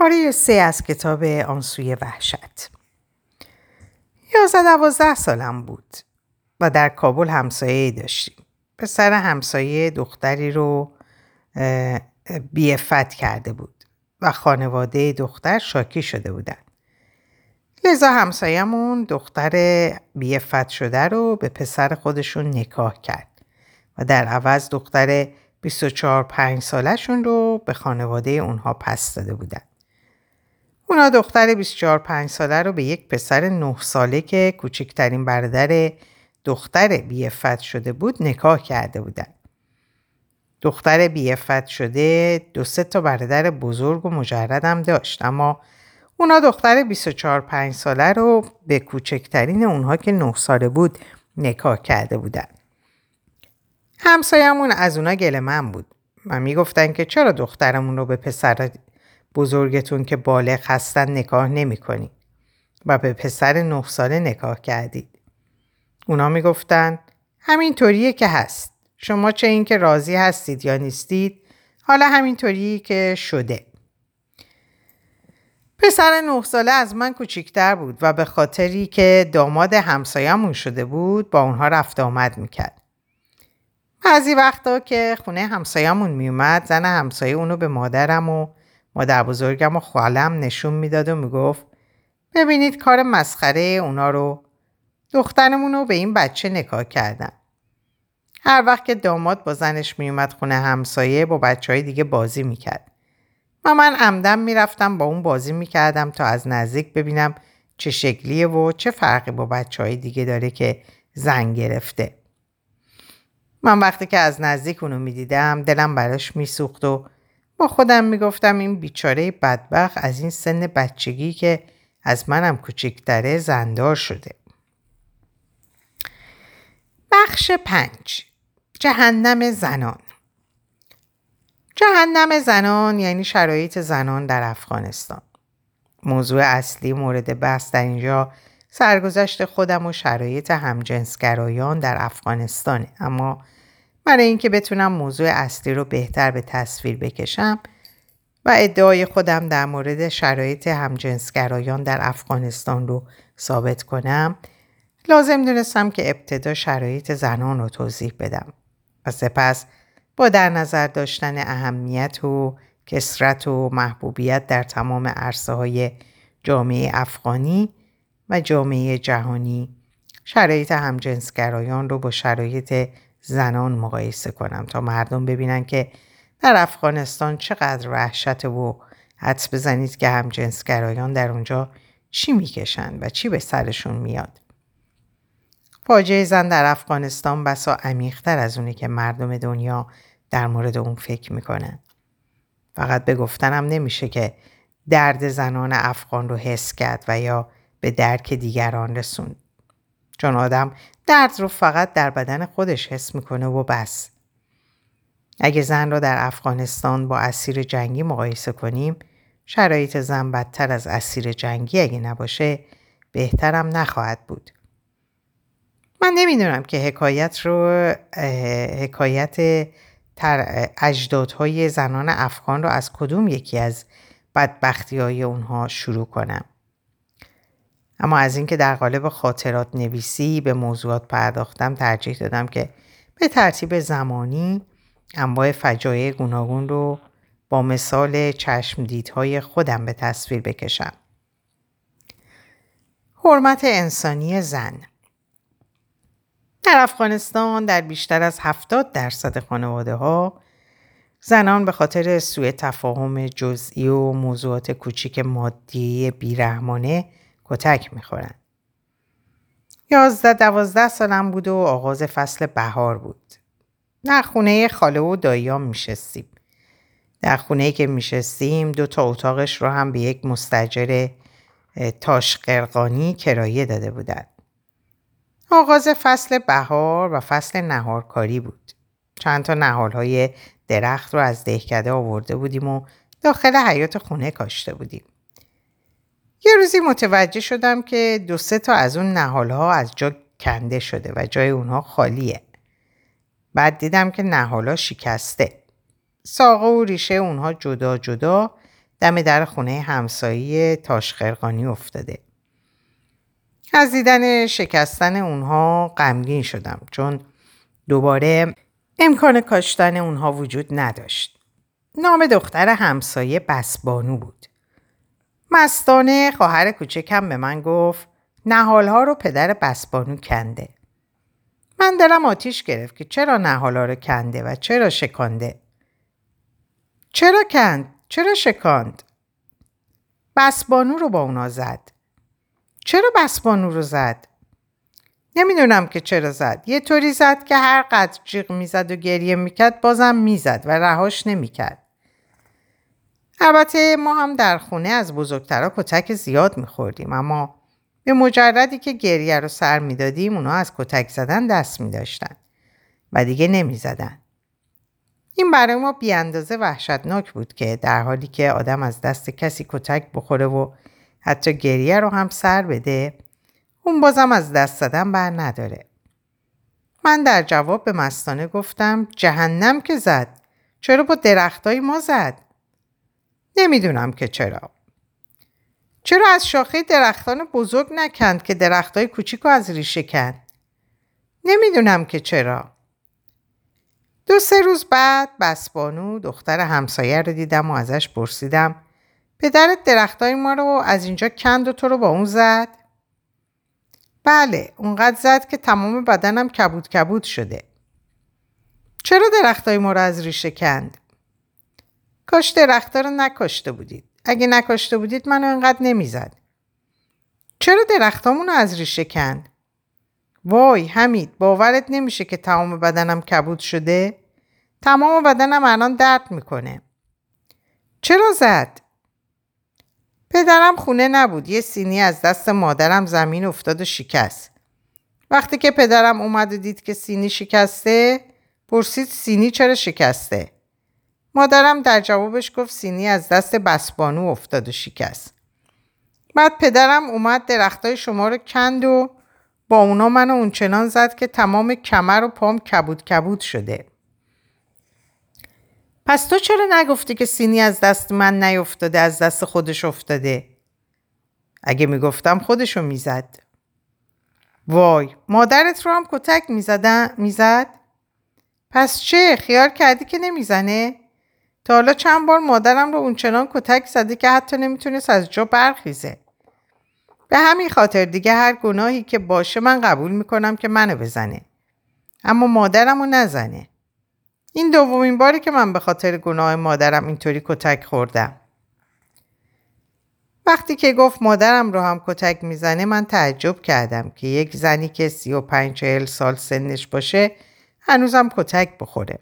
پاره سه از کتاب آنسوی وحشت. یازده دوازده سالم بود و در کابل همسایه داشتیم. پسر همسایه دختری رو بیفت کرده بود و خانواده دختر شاکی شده بودن لذا همسایمون دختر بیفت شده رو به پسر خودشون نکاح کرد و در عوض دختر 24 5 سالشون رو به خانواده اونها پس داده بودن. اونا دختر 24 5 ساله رو به یک پسر 9 ساله که کوچکترین برادر دختر بیفت شده بود نکاح کرده بودن. دختر بیفت شده دو سه تا برادر بزرگ و مجرد هم داشت اما اونا دختر 24 5 ساله رو به کوچکترین اونها که 9 ساله بود نکاح کرده بودن. همسایمون از اونا گل من بود و می‌گفتن که چرا دخترمون رو به پسر بزرگتون که بالغ هستن نکاح نمی کنی و به پسر نه ساله نکاح کردید. اونا می‌گفتن همین طوریه که هست. شما چه اینکه راضی هستید یا نیستید حالا همین طوریه که شده. پسر نه ساله از من کوچیکتر بود و به خاطری که داماد همسایمون شده بود با اونها رفت آمد می‌کرد. بعضی وقتا که خونه همسایمون میومد زن همسایه اونو به مادرم و مادر بزرگم و خالم نشون می‌داد و می‌گفت ببینید کار مسخره اونا رو دخترمون رو به این بچه نکاح کردن. هر وقت که داماد با زنش میومد خونه همسایه با بچه های دیگه بازی می‌کرد. و من عمدم می‌رفتم با اون بازی می‌کردم تا از نزدیک ببینم چه شکلیه و چه فرقی با بچه های دیگه داره که زن گرفته. من وقتی که از نزدیک اونو می‌دیدم دلم براش میسوخت و با خودم می‌گفتم این بیچاره بدبخت از این سن بچگی که از منم کوچکتره زندار شده. بخش پنج جهنم زنان جهنم زنان یعنی شرایط زنان در افغانستان. موضوع اصلی مورد بحث در اینجا سرگذشت خودم و شرایط همجنسگرایان در افغانستانه اما برای اینکه بتونم موضوع اصلی رو بهتر به تصویر بکشم و ادعای خودم در مورد شرایط همجنسگرایان در افغانستان رو ثابت کنم لازم دونستم که ابتدا شرایط زنان رو توضیح بدم و سپس با در نظر داشتن اهمیت و کسرت و محبوبیت در تمام عرصه های جامعه افغانی و جامعه جهانی شرایط همجنسگرایان رو با شرایط زنان مقایسه کنم تا مردم ببینن که در افغانستان چقدر وحشت و حدس بزنید که همجنسگرایان در اونجا چی می‌کشند و چی به سرشون میاد. فاجعه زن در افغانستان بسا عمیقتر از اونی که مردم دنیا در مورد اون فکر می‌کنن. فقط به گفتنم نمیشه که درد زنان افغان رو حس کرد و یا به درک دیگران رسوند. چون آدم درد رو فقط در بدن خودش حس می‌کنه و بس. اگه زن رو در افغانستان با اسیر جنگی مقایسه کنیم شرایط زن بدتر از اسیر جنگی اگه نباشه بهترم نخواهد بود. من نمی‌دونم که حکایت رو حکایت اجدادهای زنان افغان رو از کدوم یکی از بدبختی های اونها شروع کنم. اما از اینکه در قالب خاطرات نویسی به موضوعات پرداختم ترجیح دادم که به ترتیب زمانی انواع فجایع گوناگون رو با مثال چشم دیدهای خودم به تصویر بکشم. حرمت انسانی زن در افغانستان در بیشتر از 70 درصد خانواده ها زنان به خاطر سوء تفاهم جزئی و موضوعات کوچیک مادی بیرحمانه کتک می‌خورن. یازده دوازده سالم بود و آغاز فصل بهار بود. در خونه خاله و داییام میشستیم. در خونه که میشستیم دو تا اتاقش رو هم به یک مستجر تاش قرقانی کرایه داده بودند. آغاز فصل بهار و فصل نهارکاری بود. چند تا نهالهای درخت رو از دهکده آورده بودیم و داخل حیات خونه کاشته بودیم. یه روزی متوجه شدم که دو سه تا از اون نهالها از جا کنده شده و جای اونها خالیه. بعد دیدم که نهالها شکسته. ساقه و ریشه اونها جدا جدا دم در خونه همسایی تاشخرقانی افتاده. از دیدن شکستن اونها غمگین شدم چون دوباره امکان کاشتن اونها وجود نداشت. نام دختر همسایه بسبانو بود. مستانه خواهر کوچکم به من گفت نهالها رو پدر بسبانو کنده. من دلم آتیش گرفت که چرا نهالها رو کنده و چرا شکانده. چرا کند؟ چرا شکاند؟ بسبانو رو با اونا زد. چرا بسبانو رو زد؟ نمی‌دونم که چرا زد. یه طوری زد که هر قدر جیغ می‌زد و گریه می‌کرد بازم می‌زد و رهاش نمی‌کرد. البته ما هم در خونه از بزرگترها کتک زیاد میخوردیم اما به مجردی که گریه رو سر می‌دادیم اونا از کتک زدن دست میداشتن و دیگه نمی‌زدن. این برای ما بیاندازه وحشتناک بود که در حالی که آدم از دست کسی کتک بخوره و حتی گریه رو هم سر بده اون بازم از دست زدن بر نداره. من در جواب به مستانه گفتم جهنم که زد. چرا با درختای ما زد؟ نمی‌دونم که چرا. چرا از شاخه درختان بزرگ نکند که درختای کوچیک از ریشه کند؟ نمی‌دونم که چرا. دو سه روز بعد بسبانو دختر همسایه رو دیدم و ازش پرسیدم پدرت درختای ما رو از اینجا کند و تو رو با اون زد؟ بله اونقدر زد که تمام بدنم کبود کبود شده. چرا درختای ما رو از ریشه کند؟ کاش درختا رو نکاشته بودید. اگه نکاشته بودید منو انقدر نمی‌زد. چرا درختامون رو از ریشه کند؟ وای حمید باورت نمیشه که تمام بدنم کبود شده؟ تمام بدنم الان درد می‌کنه. چرا زد؟ پدرم خونه نبود. یه سینی از دست مادرم زمین افتاد و شکست. وقتی که پدرم اومد و دید که سینی شکسته پرسید سینی چرا شکسته؟ مادرم در جوابش گفت سینی از دست بسبانو افتاد و شکست. بعد پدرم اومد درختای شما رو کند و با اونا منو اونچنان زد که تمام کمر و پام کبود کبود شده. پس تو چرا نگفتی که سینی از دست من نیفتاده از دست خودش افتاده؟ اگه می‌گفتم خودشو می‌زد. وای مادرت رو هم کتک می‌زد؟ پس چه خیال کردی که نمی‌زنه؟ تا حالا چند بار مادرم رو اونچنان کتک زده که حتی نمی‌تونست از جا برخیزه. به همین خاطر دیگه هر گناهی که باشه من قبول می‌کنم که منو بزنه. اما مادرم رو نزنه. این دومین باری که من به خاطر گناه مادرم اینطوری کتک خوردم. وقتی که گفت مادرم رو هم کتک می‌زنه من تعجب کردم که یک زنی که سی و پنج سال سنش باشه هنوزم کتک بخوره.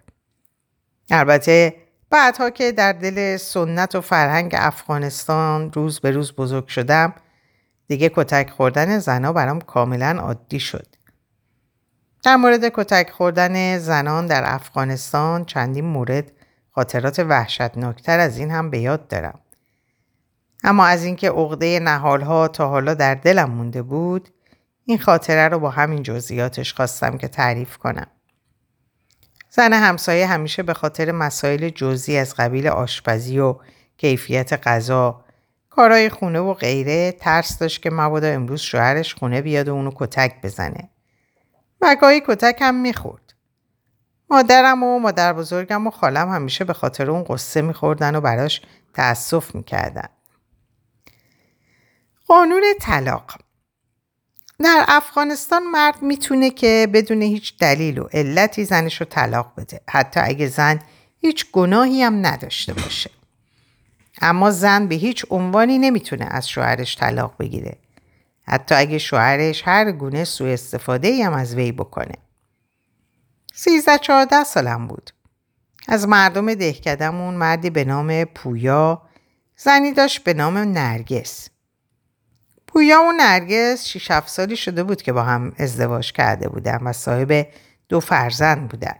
البته بعدها که در دل سنت و فرهنگ افغانستان روز به روز بزرگ شدم دیگه کتک خوردن زنا برام کاملا عادی شد. در مورد کتک خوردن زنان در افغانستان چندین مورد خاطرات وحشتناکتر از این هم به یاد دارم. اما از اینکه عقده نهالها تا حالا در دلم مونده بود این خاطره رو با همین جزئیاتش خواستم که تعریف کنم. زن همسایه همیشه به خاطر مسائل جزئی از قبیل آشپزی و کیفیت غذا کارهای خونه و غیره ترس داشت که مبادا امروز شوهرش خونه بیاد و اونو کتک بزنه. و گاهی کتک هم می‌خورد. مادرم و مادر بزرگم و خالم همیشه به خاطر اون قصه میخوردن و براش تأسف می‌کردن. قانون طلاق. در افغانستان مرد می‌تونه که بدون هیچ دلیل و علتی زنش رو طلاق بده. حتی اگه زن هیچ گناهی هم نداشته باشه. اما زن به هیچ عنوانی نمی‌تونه از شوهرش طلاق بگیره. حتی اگه شوهرش هر گونه سوء استفاده هم از وی بکنه. سیزده چهارده سالم بود. از مردم دهکدمون مردی به نام پویا زنی داشت به نام نرگس. پویا و نرگس شیش هفت سالی شده بود که با هم ازدواج کرده بودن و صاحب دو فرزند بودن.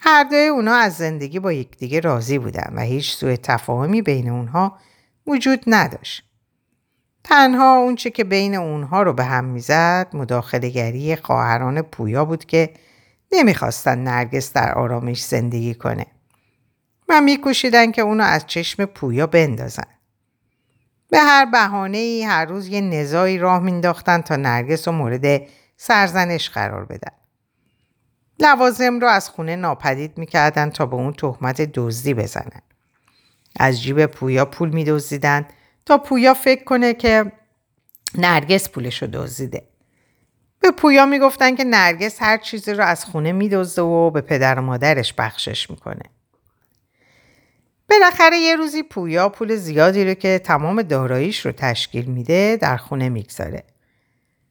هر دوی اونا از زندگی با یکدیگه راضی بودن و هیچ سوء تفاهمی بین اونها وجود نداشت. تنها اونچه که بین اونها رو به هم می‌زد مداخلگری خواهران پویا بود که نمی‌خواستن نرگس در آرامش زندگی کنه و میکوشیدن که اونو از چشم پویا بندازن. به هر بحانه ای هر روز یه نزایی راه مینداختن تا نرگس و مورد سرزنش قرار بدن. لوازم رو از خونه ناپدید می‌کردن تا به اون تهمت دزدی بزنن. از جیب پویا پول میدزدیدن تا پویا فکر کنه که نرگس پولش رو دزدیده. به پویا می‌گفتن که نرگس هر چیزی رو از خونه میدزده و به پدر و مادرش بخشش می‌کنه. بالاخره یه روزی پویا پول زیادی رو که تمام داراییش رو تشکیل میده در خونه می‌گذاره.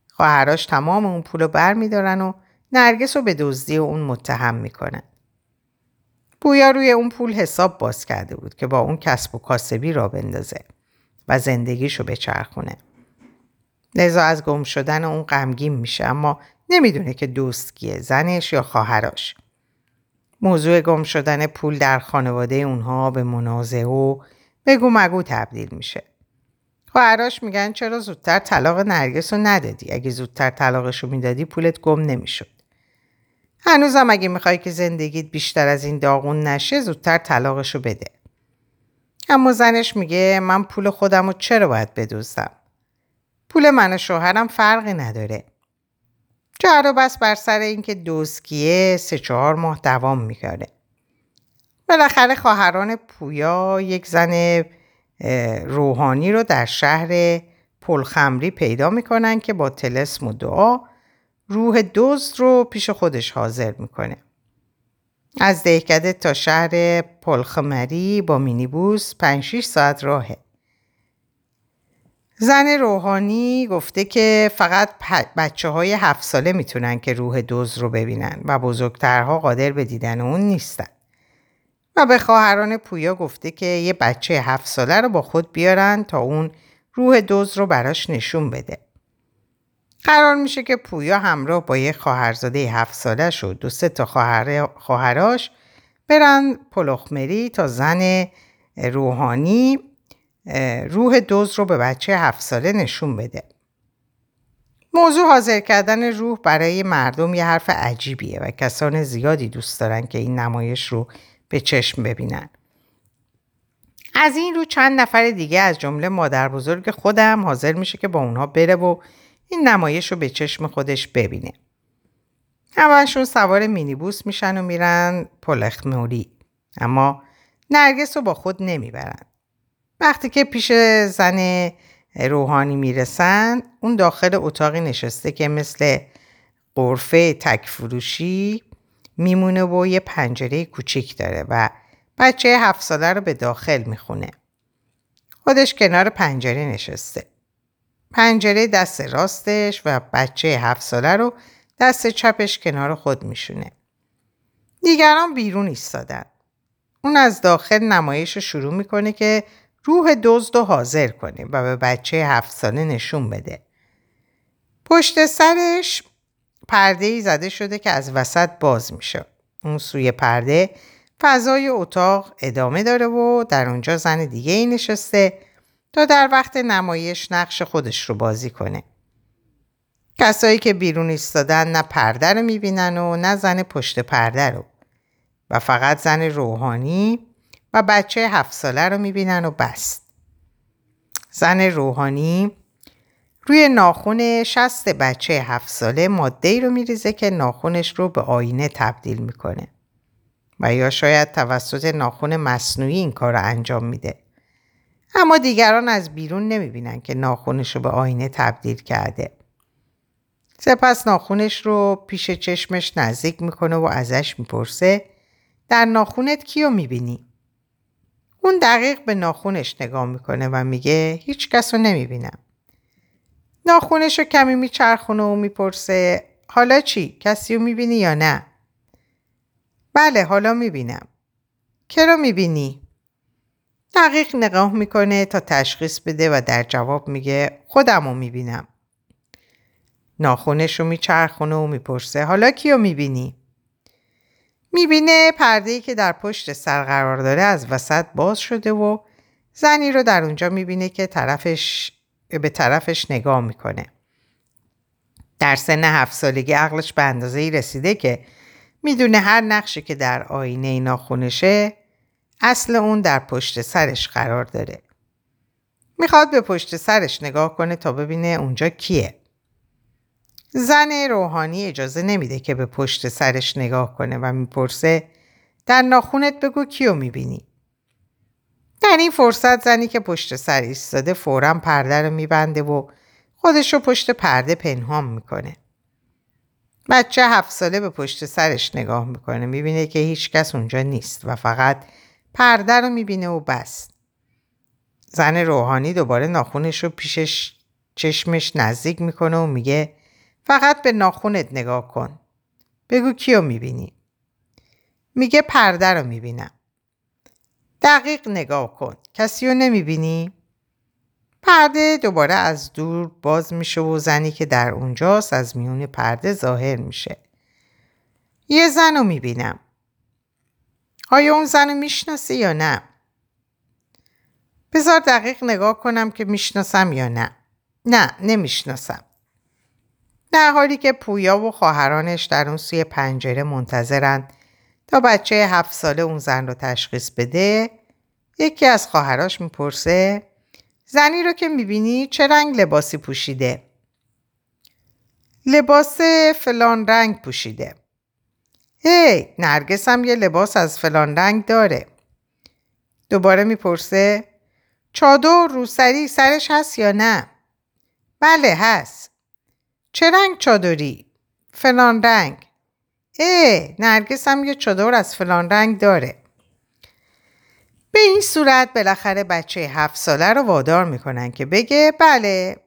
خواهراش تمام اون پول رو بر میدارن و نرگس رو به دزدی اون متهم می‌کنن. پویا روی اون پول حساب باز کرده بود که با اون کسب و کاسبی را بندازه و زندگیشو بچرخونه. لذا از گم شدن اون غمگین میشه اما نمی‌دونه که دوست کیه زنش یا خواهراش. موضوع گم شدن پول در خانواده اونها به منازعه و بگو مگو تبدیل میشه. خواهراش میگن چرا زودتر طلاق نرگس رو ندادی؟ اگه زودتر طلاقش رو می‌دادی پولت گم نمی‌شد. هنوزم اگه می‌خوای که زندگیت بیشتر از این داغون نشه زودتر طلاقش رو بده. اما زنش میگه من پول خودم رو چرا باید بدوزم؟ پول من و شوهرم فرقی نداره. جهر و بس بر سر اینکه دوسکیه سه چهار ماه دوام می‌کرده. بالاخره خواهران پویا یک زن روحانی رو در شهر پلخمری پیدا می‌کنن که با تلسم و دعا روح دزد رو پیش خودش حاضر می‌کنه. از دهکده تا شهر پلخمری با مینیبوس 5 ساعت راهه. زن روحانی گفته که فقط بچه های هفت ساله می‌تونن که روح دوز رو ببینن و بزرگترها قادر به دیدن اون نیستن. و به خواهران پویا گفته که یه بچه هفت ساله رو با خود بیارن تا اون روح دوز رو براش نشون بده. قرار میشه که پویا همراه با یه خواهرزاده هفت ساله و دو سه تا خواهر خواهراش برن پلخمری تا زن روحانی روح دوز رو به بچه هفت ساله نشون بده. موضوع حاضر کردن روح برای مردم یه حرف عجیبیه و کسان زیادی دوست دارن که این نمایش رو به چشم ببینن. از این رو چند نفر دیگه از جمله مادر بزرگ خودم حاضر میشه که با اونها بره و این نمایش رو به چشم خودش ببینه. همشون سوار مینیبوس میشن و میرن پلخموری. اما نرگس رو با خود نمی‌برن. وقتی که پیش زن روحانی می‌رسن اون داخل اتاقی نشسته که مثل قرفه تکفروشی میمونه و یه پنجره کوچیک داره و بچه هفت ساله رو به داخل می‌خونه. خودش کنار پنجره نشسته. پنجره دست راستش و بچه هفت ساله رو دست چپش کنار خود میشونه. دیگران بیرون ایستادن. اون از داخل نمایش رو شروع می‌کنه که روح دزد رو حاضر کنه و به بچه هفت ساله نشون بده. پشت سرش پرده ای زده شده که از وسط باز میشه. اون سوی پرده فضای اتاق ادامه داره و در اونجا زن دیگه ای نشسته تا در وقت نمایش نقش خودش رو بازی کنه. کسایی که بیرون ایستادن نه پرده رو می‌بینن و نه زن پشت پرده رو و فقط زن روحانی و بچه هفت ساله رو می‌بینن و بست. زن روحانی روی ناخون شست بچه هفت ساله ماده ای رو میریزه که ناخونش رو به آینه تبدیل می‌کنه و یا شاید توسط ناخون مصنوعی این کار رو انجام میده. اما دیگران از بیرون نمی‌بینن که ناخونش رو به آینه تبدیل کرده. سپس ناخونش رو پیش چشمش نزدیک می‌کنه و ازش می‌پرسه در ناخونت کیو می‌بینی؟ اون دقیق به ناخونش نگاه می‌کنه و میگه هیچ کس رو نمی‌بینم. ناخونش رو کمی میچرخونه و می‌پرسه حالا چی؟ کسی رو می‌بینی یا نه؟ بله حالا می‌بینم. که رو می‌بینی؟ دقیق نگاه می‌کنه تا تشخیص بده و در جواب میگه خودم رو می‌بینم. ناخونش رو میچرخونه و می‌پرسه حالا کیو می‌بینی؟ می‌بینه پرده که در پشت سر قرار داره از وسط باز شده و زنی رو در اونجا می‌بینه که طرفش به طرفش نگاه می‌کنه. در سن هفت سالگی عقلش به اندازه ای رسیده که می‌دونه هر نقشی که در آینه ناخونشه اصل اون در پشت سرش قرار داره. می‌خواد به پشت سرش نگاه کنه تا ببینه اونجا کیه. زن روحانی اجازه نمیده که به پشت سرش نگاه کنه و می‌پرسه در ناخونت بگو کیو می‌بینی. در این فرصت زنی که پشت سر ایستاده فورا پرده رو میبنده و خودش رو پشت پرده پنهان می‌کنه. بچه هفت ساله به پشت سرش نگاه می‌کنه می‌بینه که هیچ کس اونجا نیست و فقط پرده رو می‌بینه و بس. زن روحانی دوباره ناخونش رو پیشش چشمش نزدیک می‌کنه و میگه فقط به ناخونت نگاه کن. بگو کیو می‌بینی؟ میگه پرده رو می‌بینم. دقیق نگاه کن. کسی رو نمی‌بینی؟ پرده دوباره از دور باز میشه و زنی که در اونجاست از میون پرده ظاهر میشه. یه زن رو می‌بینم. آیا اون زن رو می‌شناسی یا نه؟ بذار دقیق نگاه کنم که می‌شناسم یا نه. نه نمی‌شناسم. در حالی که پویا و خواهرانش در اون سوی پنجره منتظرن تا بچه هفت ساله اون زن رو تشخیص بده یکی از خواهراش می‌پرسه زنی رو که می‌بینی چه رنگ لباسی پوشیده؟ لباس فلان رنگ پوشیده. هی نرگس یه لباس از فلان رنگ داره. دوباره می‌پرسه چادر روسری سرش هست یا نه؟ بله هست. چه رنگ چادری؟ فلان رنگ. اه نرگس هم یه چادر از فلان رنگ داره. به این صورت بالاخره بچه هفت ساله رو وادار می‌کنن که بگه بله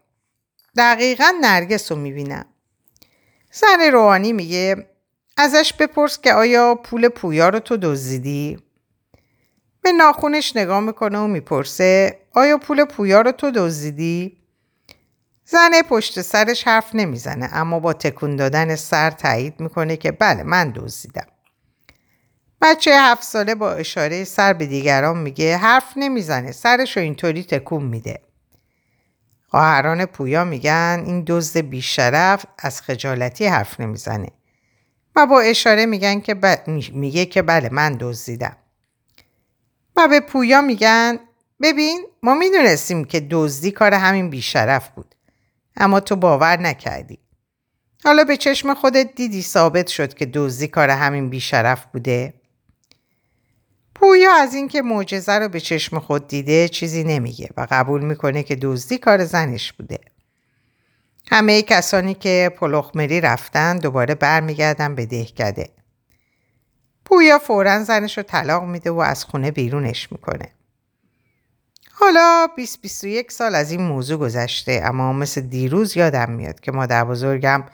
دقیقا نرگس رو می‌بینم. زن روحانی میگه ازش بپرس که آیا پول پویا رو تو دزدیدی؟ به ناخونش نگاه می‌کنه و می‌پرسه آیا پول پویا رو تو دزدیدی؟ زن پشت سرش حرف نمی‌زنه اما با تکون دادن سر تایید می‌کنه که بله من دزدیدم. بچه هفت ساله با اشاره سر به دیگران میگه حرف نمی‌زنه سرش رو اینطوری تکون میده. خواهران پویا میگن این دزد بیشرف از خجالتی حرف نمی‌زنه و با اشاره میگن که میگه که بله من دزدیدم. و به پویا میگن ببین ما می‌دونستیم که دزدی کار همین بیشرف بود اما تو باور نکردی. حالا به چشم خودت دیدی ثابت شد که دزدی کار همین بیشرف بوده؟ پویا از اینکه معجزه رو به چشم خود دیده چیزی نمیگه و قبول می‌کنه که دزدی کار زنش بوده. همه کسانی که پلخمری رفتن دوباره برمیگردن به دهکده. پویا فورا زنش رو طلاق میده و از خونه بیرونش می‌کنه. حالا 20-21 سال از این موضوع گذشته اما مثل دیروز یادم میاد که مادر بزرگم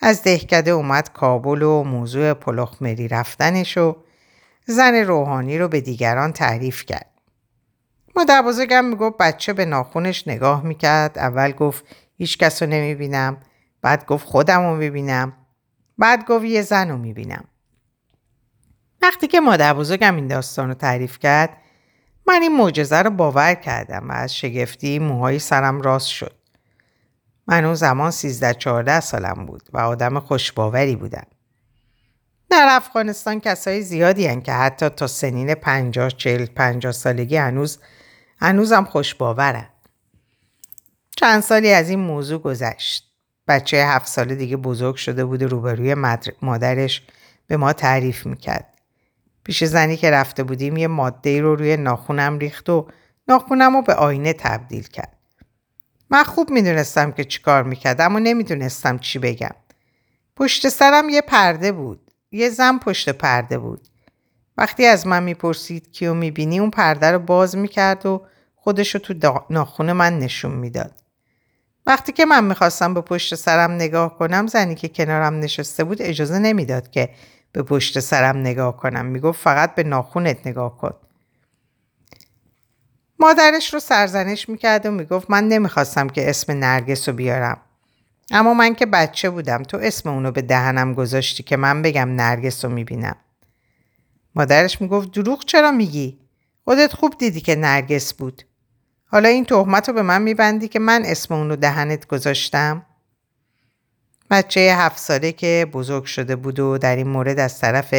از دهکده اومد کابل و موضوع پلخمری رفتنش و زن روحانی رو به دیگران تعریف کرد. مادر بزرگم می‌گفت بچه به ناخونش نگاه می‌کرد. اول گفت هیچ کس رو نمی‌بینم. بعد گفت خودم رو می‌بینم. بعد گفت یه زن رو می‌بینم. وقتی که مادر بزرگم این داستان رو تعریف کرد من این معجزه رو باور کردم و از شگفتی موهای سرم راست شد. من اون زمان 13-14 سالم بود و آدم خوشباوری بودم. در افغانستان کسای زیادی هن که حتی تا سنین 50 40 50 سالگی هنوز هنوزم خوش باورن. چند سالی از این موضوع گذشت. بچه هفت ساله دیگه بزرگ شده بود و روبروی مادرش به ما تعریف می‌کرد. پیش زنی که رفته بودیم یه ماده رو روی ناخونم ریخت و ناخونم رو به آینه تبدیل کرد. من خوب می‌دونستم که چیکار می‌کرد اما نمی‌دونستم چی بگم. پشت سرم یه پرده بود. یه زن پشت پرده بود. وقتی از من می‌پرسید کیو می‌بینی اون پرده رو باز می‌کرد و خودشو تو ناخون من نشون می‌داد. وقتی که من می‌خواستم به پشت سرم نگاه کنم زنی که کنارم نشسته بود اجازه نمی‌داد که به پشت سرم نگاه کنم. می‌گفت فقط به ناخونت نگاه کن. مادرش رو سرزنش می‌کرد و می‌گفت من نمی‌خواستم که اسم نرگس رو بیارم. اما من که بچه بودم تو اسم اونو به دهنم گذاشتی که من بگم نرگس رو می‌بینم. مادرش می‌گفت دروغ چرا میگی؟ خودت خوب دیدی که نرگس بود. حالا این تهمت رو به من میبندی که من اسم اونو دهنت گذاشتم؟ بچه هفت ساله که بزرگ شده بود و در این مورد از طرف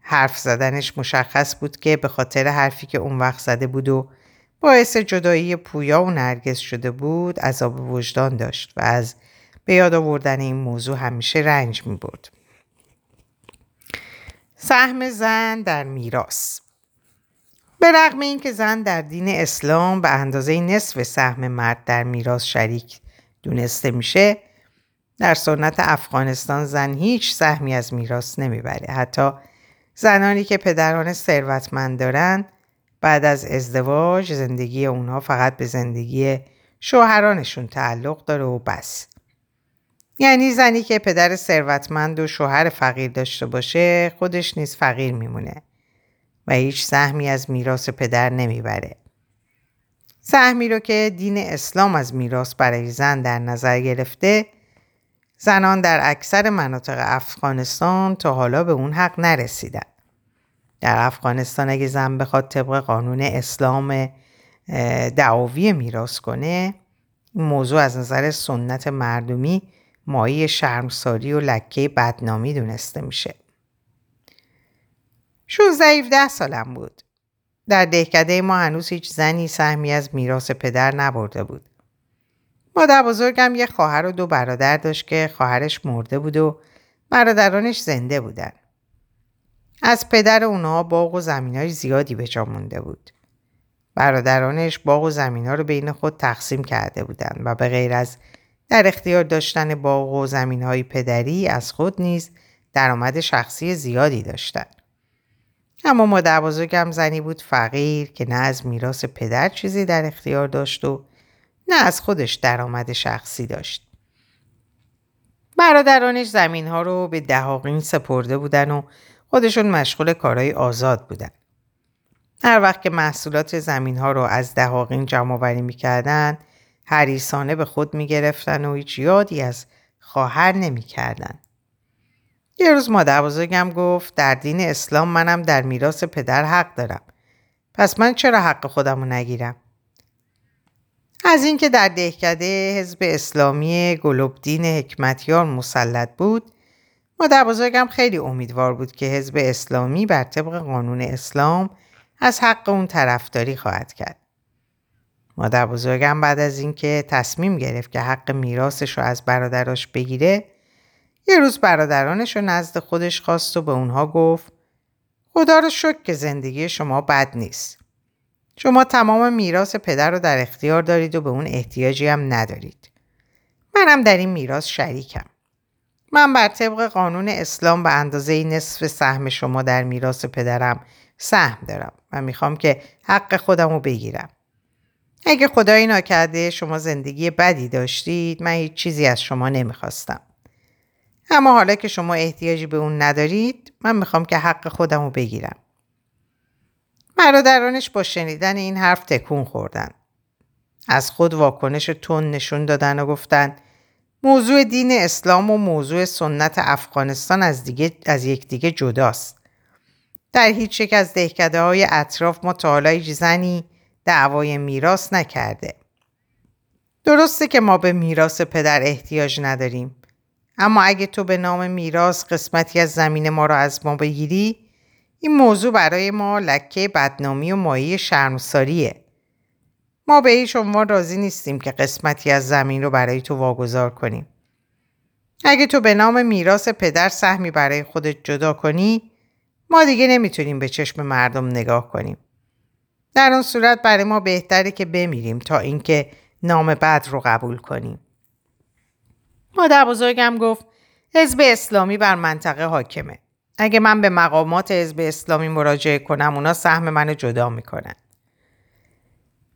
حرف زدنش مشخص بود که به خاطر حرفی که اون وقت زده بود و باعث جدایی پویا و نرگس شده بود عذاب وجدان داشت و از به یاد آوردن این موضوع همیشه رنج می برد. سهم زن در میراث به رغم اینکه زن در دین اسلام به اندازه نصف سهم مرد در میراث شریک دونسته میشه در سنت افغانستان زن هیچ سهمی از میراث نمی‌بره حتی زنانی که پدران ثروتمند دارن بعد از ازدواج زندگی اونها فقط به زندگی شوهرانشون تعلق داره و بس یعنی زنی که پدر ثروتمند و شوهر فقیر داشته باشه خودش نیز فقیر میمونه و هیچ سهمی از میراث پدر نمی‌بره. سهمی رو که دین اسلام از میراث برای زن در نظر گرفته زنان در اکثر مناطق افغانستان تا حالا به اون حق نرسیدن. در افغانستان اگه زن بخواد طبق قانون اسلام دعاوی میراث کنه این موضوع از نظر سنت مردمی مایه شرمساری و لکه بدنامی دونسته میشه. 16 17 سالم بود. در دهکده ما هنوز هیچ زنی سهمی از میراث پدر نبرده بود. مادر بزرگم یه خواهر و دو برادر داشت که خواهرش مرده بود و برادرانش زنده بودن. از پدر اونها باغ و زمین های زیادی به جا مونده بود. برادرانش باغ و زمین ها رو بین خود تقسیم کرده بودند و به غیر از در اختیار داشتن باغ و زمین های پدری از خود نیز درآمد شخصی زیادی داشتند. اما مادر بزرگم زنی بود فقیر که نه از میراث پدر چیزی در اختیار داشت و نه از خودش درآمد شخصی داشت. برادرانش زمین ها رو به دهاقین سپرده بودن و خودشون مشغول کارهای آزاد بودن. هر وقت که محصولات زمین ها رو از دهاقین جمع آوری می‌کردن حریسانه به خود می‌گرفتن و هیچ یادی از خواهر نمی‌کردن. یه روز مادر بزرگم گفت در دین اسلام منم در میراث پدر حق دارم. پس من چرا حق خودمو نگیرم؟ از اینکه در دهکده حزب اسلامی گلوبدین حکمتیار مسلط بود مادر بزرگم خیلی امیدوار بود که حزب اسلامی بر طبق قانون اسلام از حق اون طرفداری خواهد کرد. مادر بزرگم بعد از اینکه تصمیم گرفت که حق میراثش رو از برادراش بگیره یه روز برادرانش رو نزد خودش خواست و به اونها گفت خدا رو شکر که زندگی شما بد نیست. شما تمام میراث پدر رو در اختیار دارید و به اون احتیاجی هم ندارید. منم در این میراث شریکم. من بر طبق قانون اسلام به اندازه نصف سهم شما در میراث پدرم سهم دارم و می‌خوام که حق خودم رو بگیرم. اگه خدایی ناکرده شما زندگی بدی داشتید من هیچ چیزی از شما نمی‌خواستم. اما حالا که شما احتیاجی به اون ندارید من می‌خوام که حق خودم رو بگیرم. برادرانش با شنیدن این حرف تکون خوردن. از خود واکنش تون نشون دادن و گفتن موضوع دین اسلام و موضوع سنت افغانستان از, دیگه، از یکدیگه جداست. در هیچ یک از دهکده های اطراف ما تا زنی دعوای میراث نکرده. درسته که ما به میراث پدر احتیاج نداریم. اما اگه تو به نام میراث قسمتی از زمین ما را از ما بگیری این موضوع برای ما لکه بدنامی و مایه شرمساریه. ما به هیچ عنوان راضی نیستیم که قسمتی از زمین رو برای تو واگذار کنیم. اگه تو به نام میراث پدر سهمی برای خودت جدا کنی ما دیگه نمی‌تونیم به چشم مردم نگاه کنیم. در اون صورت برای ما بهتره که بمیریم تا اینکه نام بد رو قبول کنیم. مادر بزرگم گفت حزب اسلامی بر منطقه حاکمه. اگه من به مقامات حزب اسلامی مراجعه کنم اونا سهم منو جدا می‌کنن.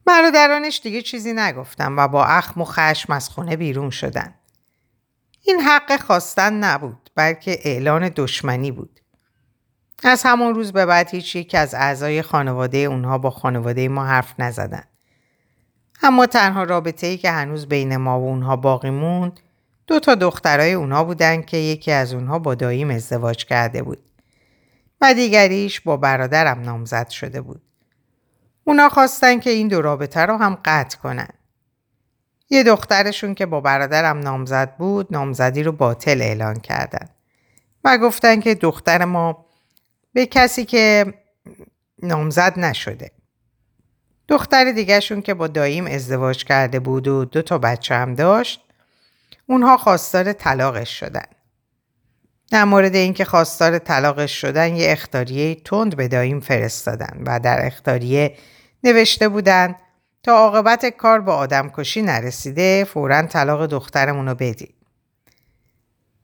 برادرانش دیگه چیزی نگفتم و با اخم و خشم از خونه بیرون شدن. این حق خواستن نبود بلکه اعلان دشمنی بود. از همون روز به بعد هیچ یک از اعضای خانواده اونها با خانواده ما حرف نزدن. اما تنها رابطه ای که هنوز بین ما و اونها باقی موند دو تا دخترای اونها بودن که یکی از اونها با داییم ازدواج کرده بود و دیگریش با برادرم نامزد شده بود. اونا خواستن که این دو رابطه رو هم قطع کنن. یه دخترشون که با برادرم نامزد بود نامزدی رو باطل اعلان کردن و گفتن که دختر ما به کسی که نامزد نشده دختر دیگهشون که با داییم ازدواج کرده بود و دو تا بچه هم داشت اونها خواستار طلاقش شدن در مورد اینکه خواستار طلاقش شدن یه اختاریه تند به داییم فرستادن و در اختاریه نوشته بودن تا عاقبت کار به آدم کشی نرسیده فورا طلاق دخترمون رو بدید.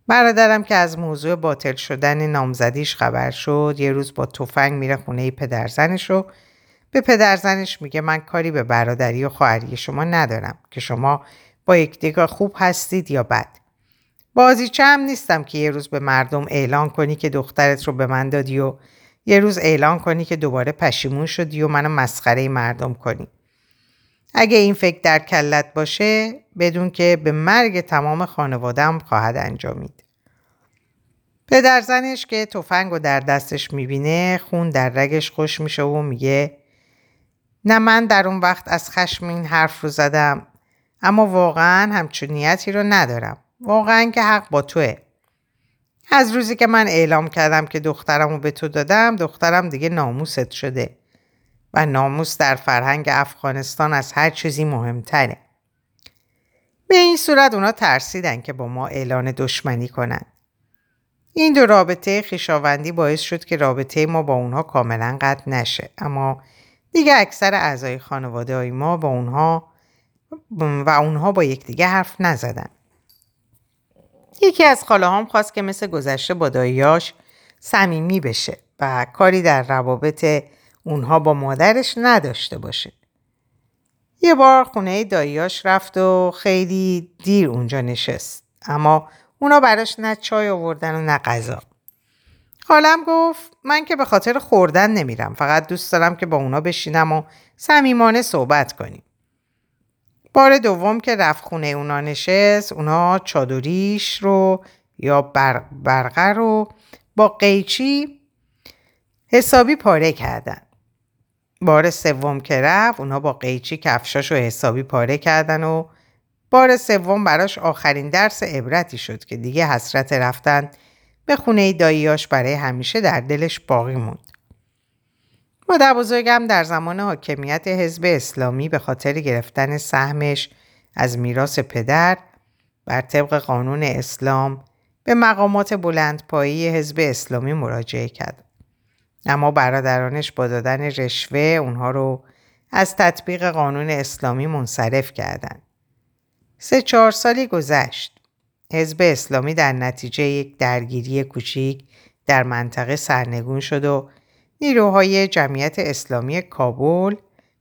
برادرم که از موضوع باطل شدن نامزدیش خبر شد یه روز با تفنگ میره خونه پدرزنش رو به پدرزنش میگه من کاری به برادری و خواهری شما ندارم که شما با یکدیگر خوب هستید یا بد. بازیچه هم نیستم که یه روز به مردم اعلان کنی که دخترت رو به من دادی و یه روز اعلان کنی که دوباره پشیمون شدی و منو مسخره مردم کنی. اگه این فکر در کلت باشه بدون که به مرگ تمام خانوادم خواهد انجامید. پدر زنش که تفنگ رو در دستش می‌بینه خون در رگش خوش میشه و میگه نه من در اون وقت از خشم این حرف رو زدم. اما واقعا همچون نیتی رو ندارم. واقعا که حق با توه. از روزی که من اعلام کردم که دخترم رو به تو دادم دخترم دیگه ناموست شده و ناموس در فرهنگ افغانستان از هر چیزی مهمتره. به این صورت اونا ترسیدن که با ما اعلان دشمنی کنند. این دو رابطه خیشاوندی باعث شد که رابطه ما با اونها کاملا قطع نشه. اما دیگه اکثر اعضای خانواده های ما با اونها و اونها با یکدیگه حرف نزدن. یکی از خاله هم خواست که مثل گذشته با داییاش صمیمی بشه و کاری در روابط اونها با مادرش نداشته باشه. یه بار خونه داییاش رفت و خیلی دیر اونجا نشست. اما اونا براش نه چای آوردن و نه غذا. خالم گفت من که به خاطر خوردن نمیرم فقط دوست دارم که با اونا بشینم و صمیمانه صحبت کنیم. بار دوم که رفت خونه اونا نشست اونا چادریش رو یا برقه رو با قیچی حسابی پاره کردن. بار سوم که رفت اونا با قیچی کفشاش رو حسابی پاره کردن و بار سوم براش آخرین درس عبرتی شد که دیگه حسرت رفتن به خونه داییاش برای همیشه در دلش باقی موند. مادر بزرگم در زمان حاکمیت حزب اسلامی به خاطر گرفتن سهمش از میراث پدر بر طبق قانون اسلام به مقامات بلندپایی حزب اسلامی مراجعه کرد. اما برادرانش با دادن رشوه اونها رو از تطبیق قانون اسلامی منصرف کردند. سه چهار سالی گذشت. حزب اسلامی در نتیجه یک درگیری کوچیک در منطقه سرنگون شد و نیروهای جمعیت اسلامی کابل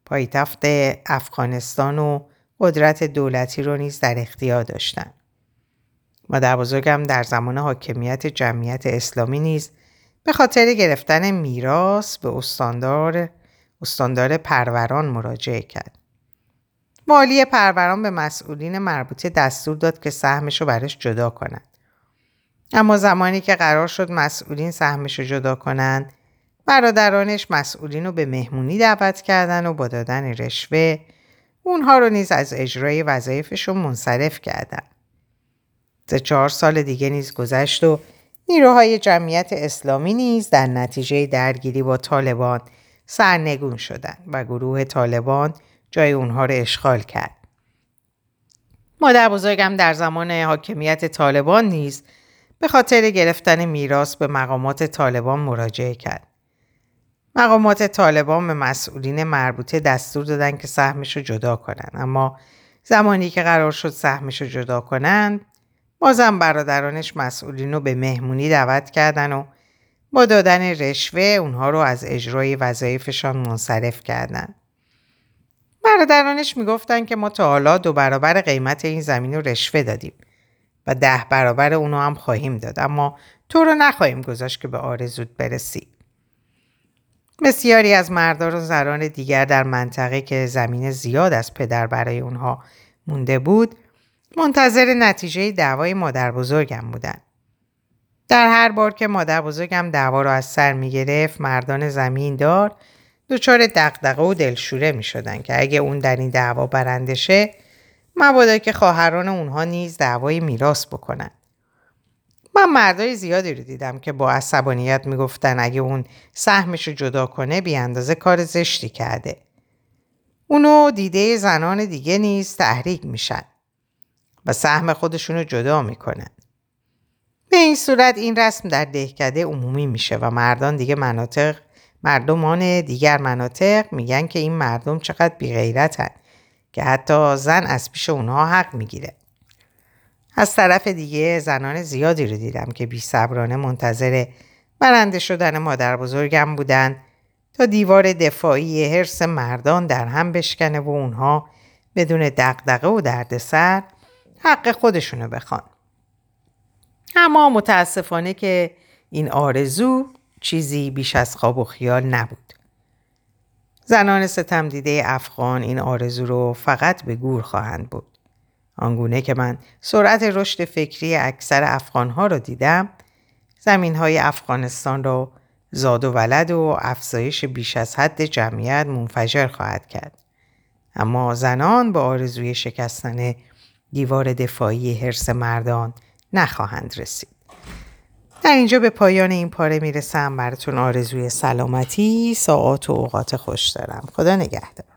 پایتخت افغانستان و قدرت دولتی رو نیز در اختیار داشتند. مادر بزرگم در زمان حاکمیت جمعیت اسلامی نیز به خاطر گرفتن میراث به استاندار استاندار پروران مراجعه کرد. والی پروران به مسئولین مربوطه دستور داد که سهمش رو برش جدا کنند. اما زمانی که قرار شد مسئولین سهمش رو جدا کنند برادرانش مسئولین رو به مهمونی دعوت کردن و با دادن رشوه اونها رو نیز از اجرای وظایفشون منصرف کردن. سه چهار سال دیگه نیز گذشت و نیروهای جمعیت اسلامی نیز در نتیجه درگیری با طالبان سرنگون شدند و گروه طالبان جای اونها را اشغال کرد. مادر بزرگم در زمان حاکمیت طالبان نیز به خاطر گرفتن میراث به مقامات طالبان مراجعه کرد. مقامات طالبان به مسئولین مربوطه دستور دادن که سهمش رو جدا کنند اما زمانی که قرار شد سهمش رو جدا کنند بازم برادرانش مسئولین رو به مهمونی دعوت کردن و با دادن رشوه اونها رو از اجرای وظایفشان منصرف کردند. برادرانش می‌گفتن که ما تا حالا دو برابر قیمت این زمین رو رشوه دادیم و ده برابر اونو هم خواهیم داد اما تو رو نخواهیم گذاشت که به آرزود برسی. بسیاری از مردان و زنان دیگر در منطقه که زمین زیاد از پدر برای اونها مونده بود منتظر نتیجه دعوای مادر بزرگم بودن. در هر بار که مادر بزرگم دعوا رو از سر می گرفت مردان زمین دار دچار دقدقه و دلشوره می شدن که اگه اون در این دعوا برنده شه مبادا که خواهران اونها نیز دعوای میراث بکنن. من مردای زیادی رو دیدم که با عصبانیت می‌گفتن اگه اون سهمش رو جدا کنه بی اندازه کار زشتی کرده. اونو دیده زنان دیگه نیز تحریک میشن و سهم خودشون رو جدا می‌کنن. به این صورت این رسم در دهکده عمومی میشه و مردان دیگه مناطق مردمان دیگر مناطق میگن که این مردم چقدر بیغیرتن که حتی زن از پیش اونها حق می‌گیره. از طرف دیگه زنان زیادی رو دیدم که بی صبرانه منتظر برنده شدن مادر بزرگم بودن تا دیوار دفاعی حرس مردان در هم بشکنه و اونها بدون دقدقه و دردسر حق خودشونو بخوان. اما متاسفانه که این آرزو چیزی بیش از خواب و خیال نبود. زنان ستم دیده افغان این آرزو رو فقط به گور خواهند بود. آنگونه که من سرعت رشد فکری اکثر افغانها را دیدم زمین های افغانستان را زاد و ولد و افزایش بیش از حد جمعیت منفجر خواهد کرد. اما زنان با آرزوی شکستن دیوار دفاعی حرس مردان نخواهند رسید. در اینجا به پایان این پاره می‌رسم براتون آرزوی سلامتی ساعات و اوقات خوش دارم. خدا نگهدار.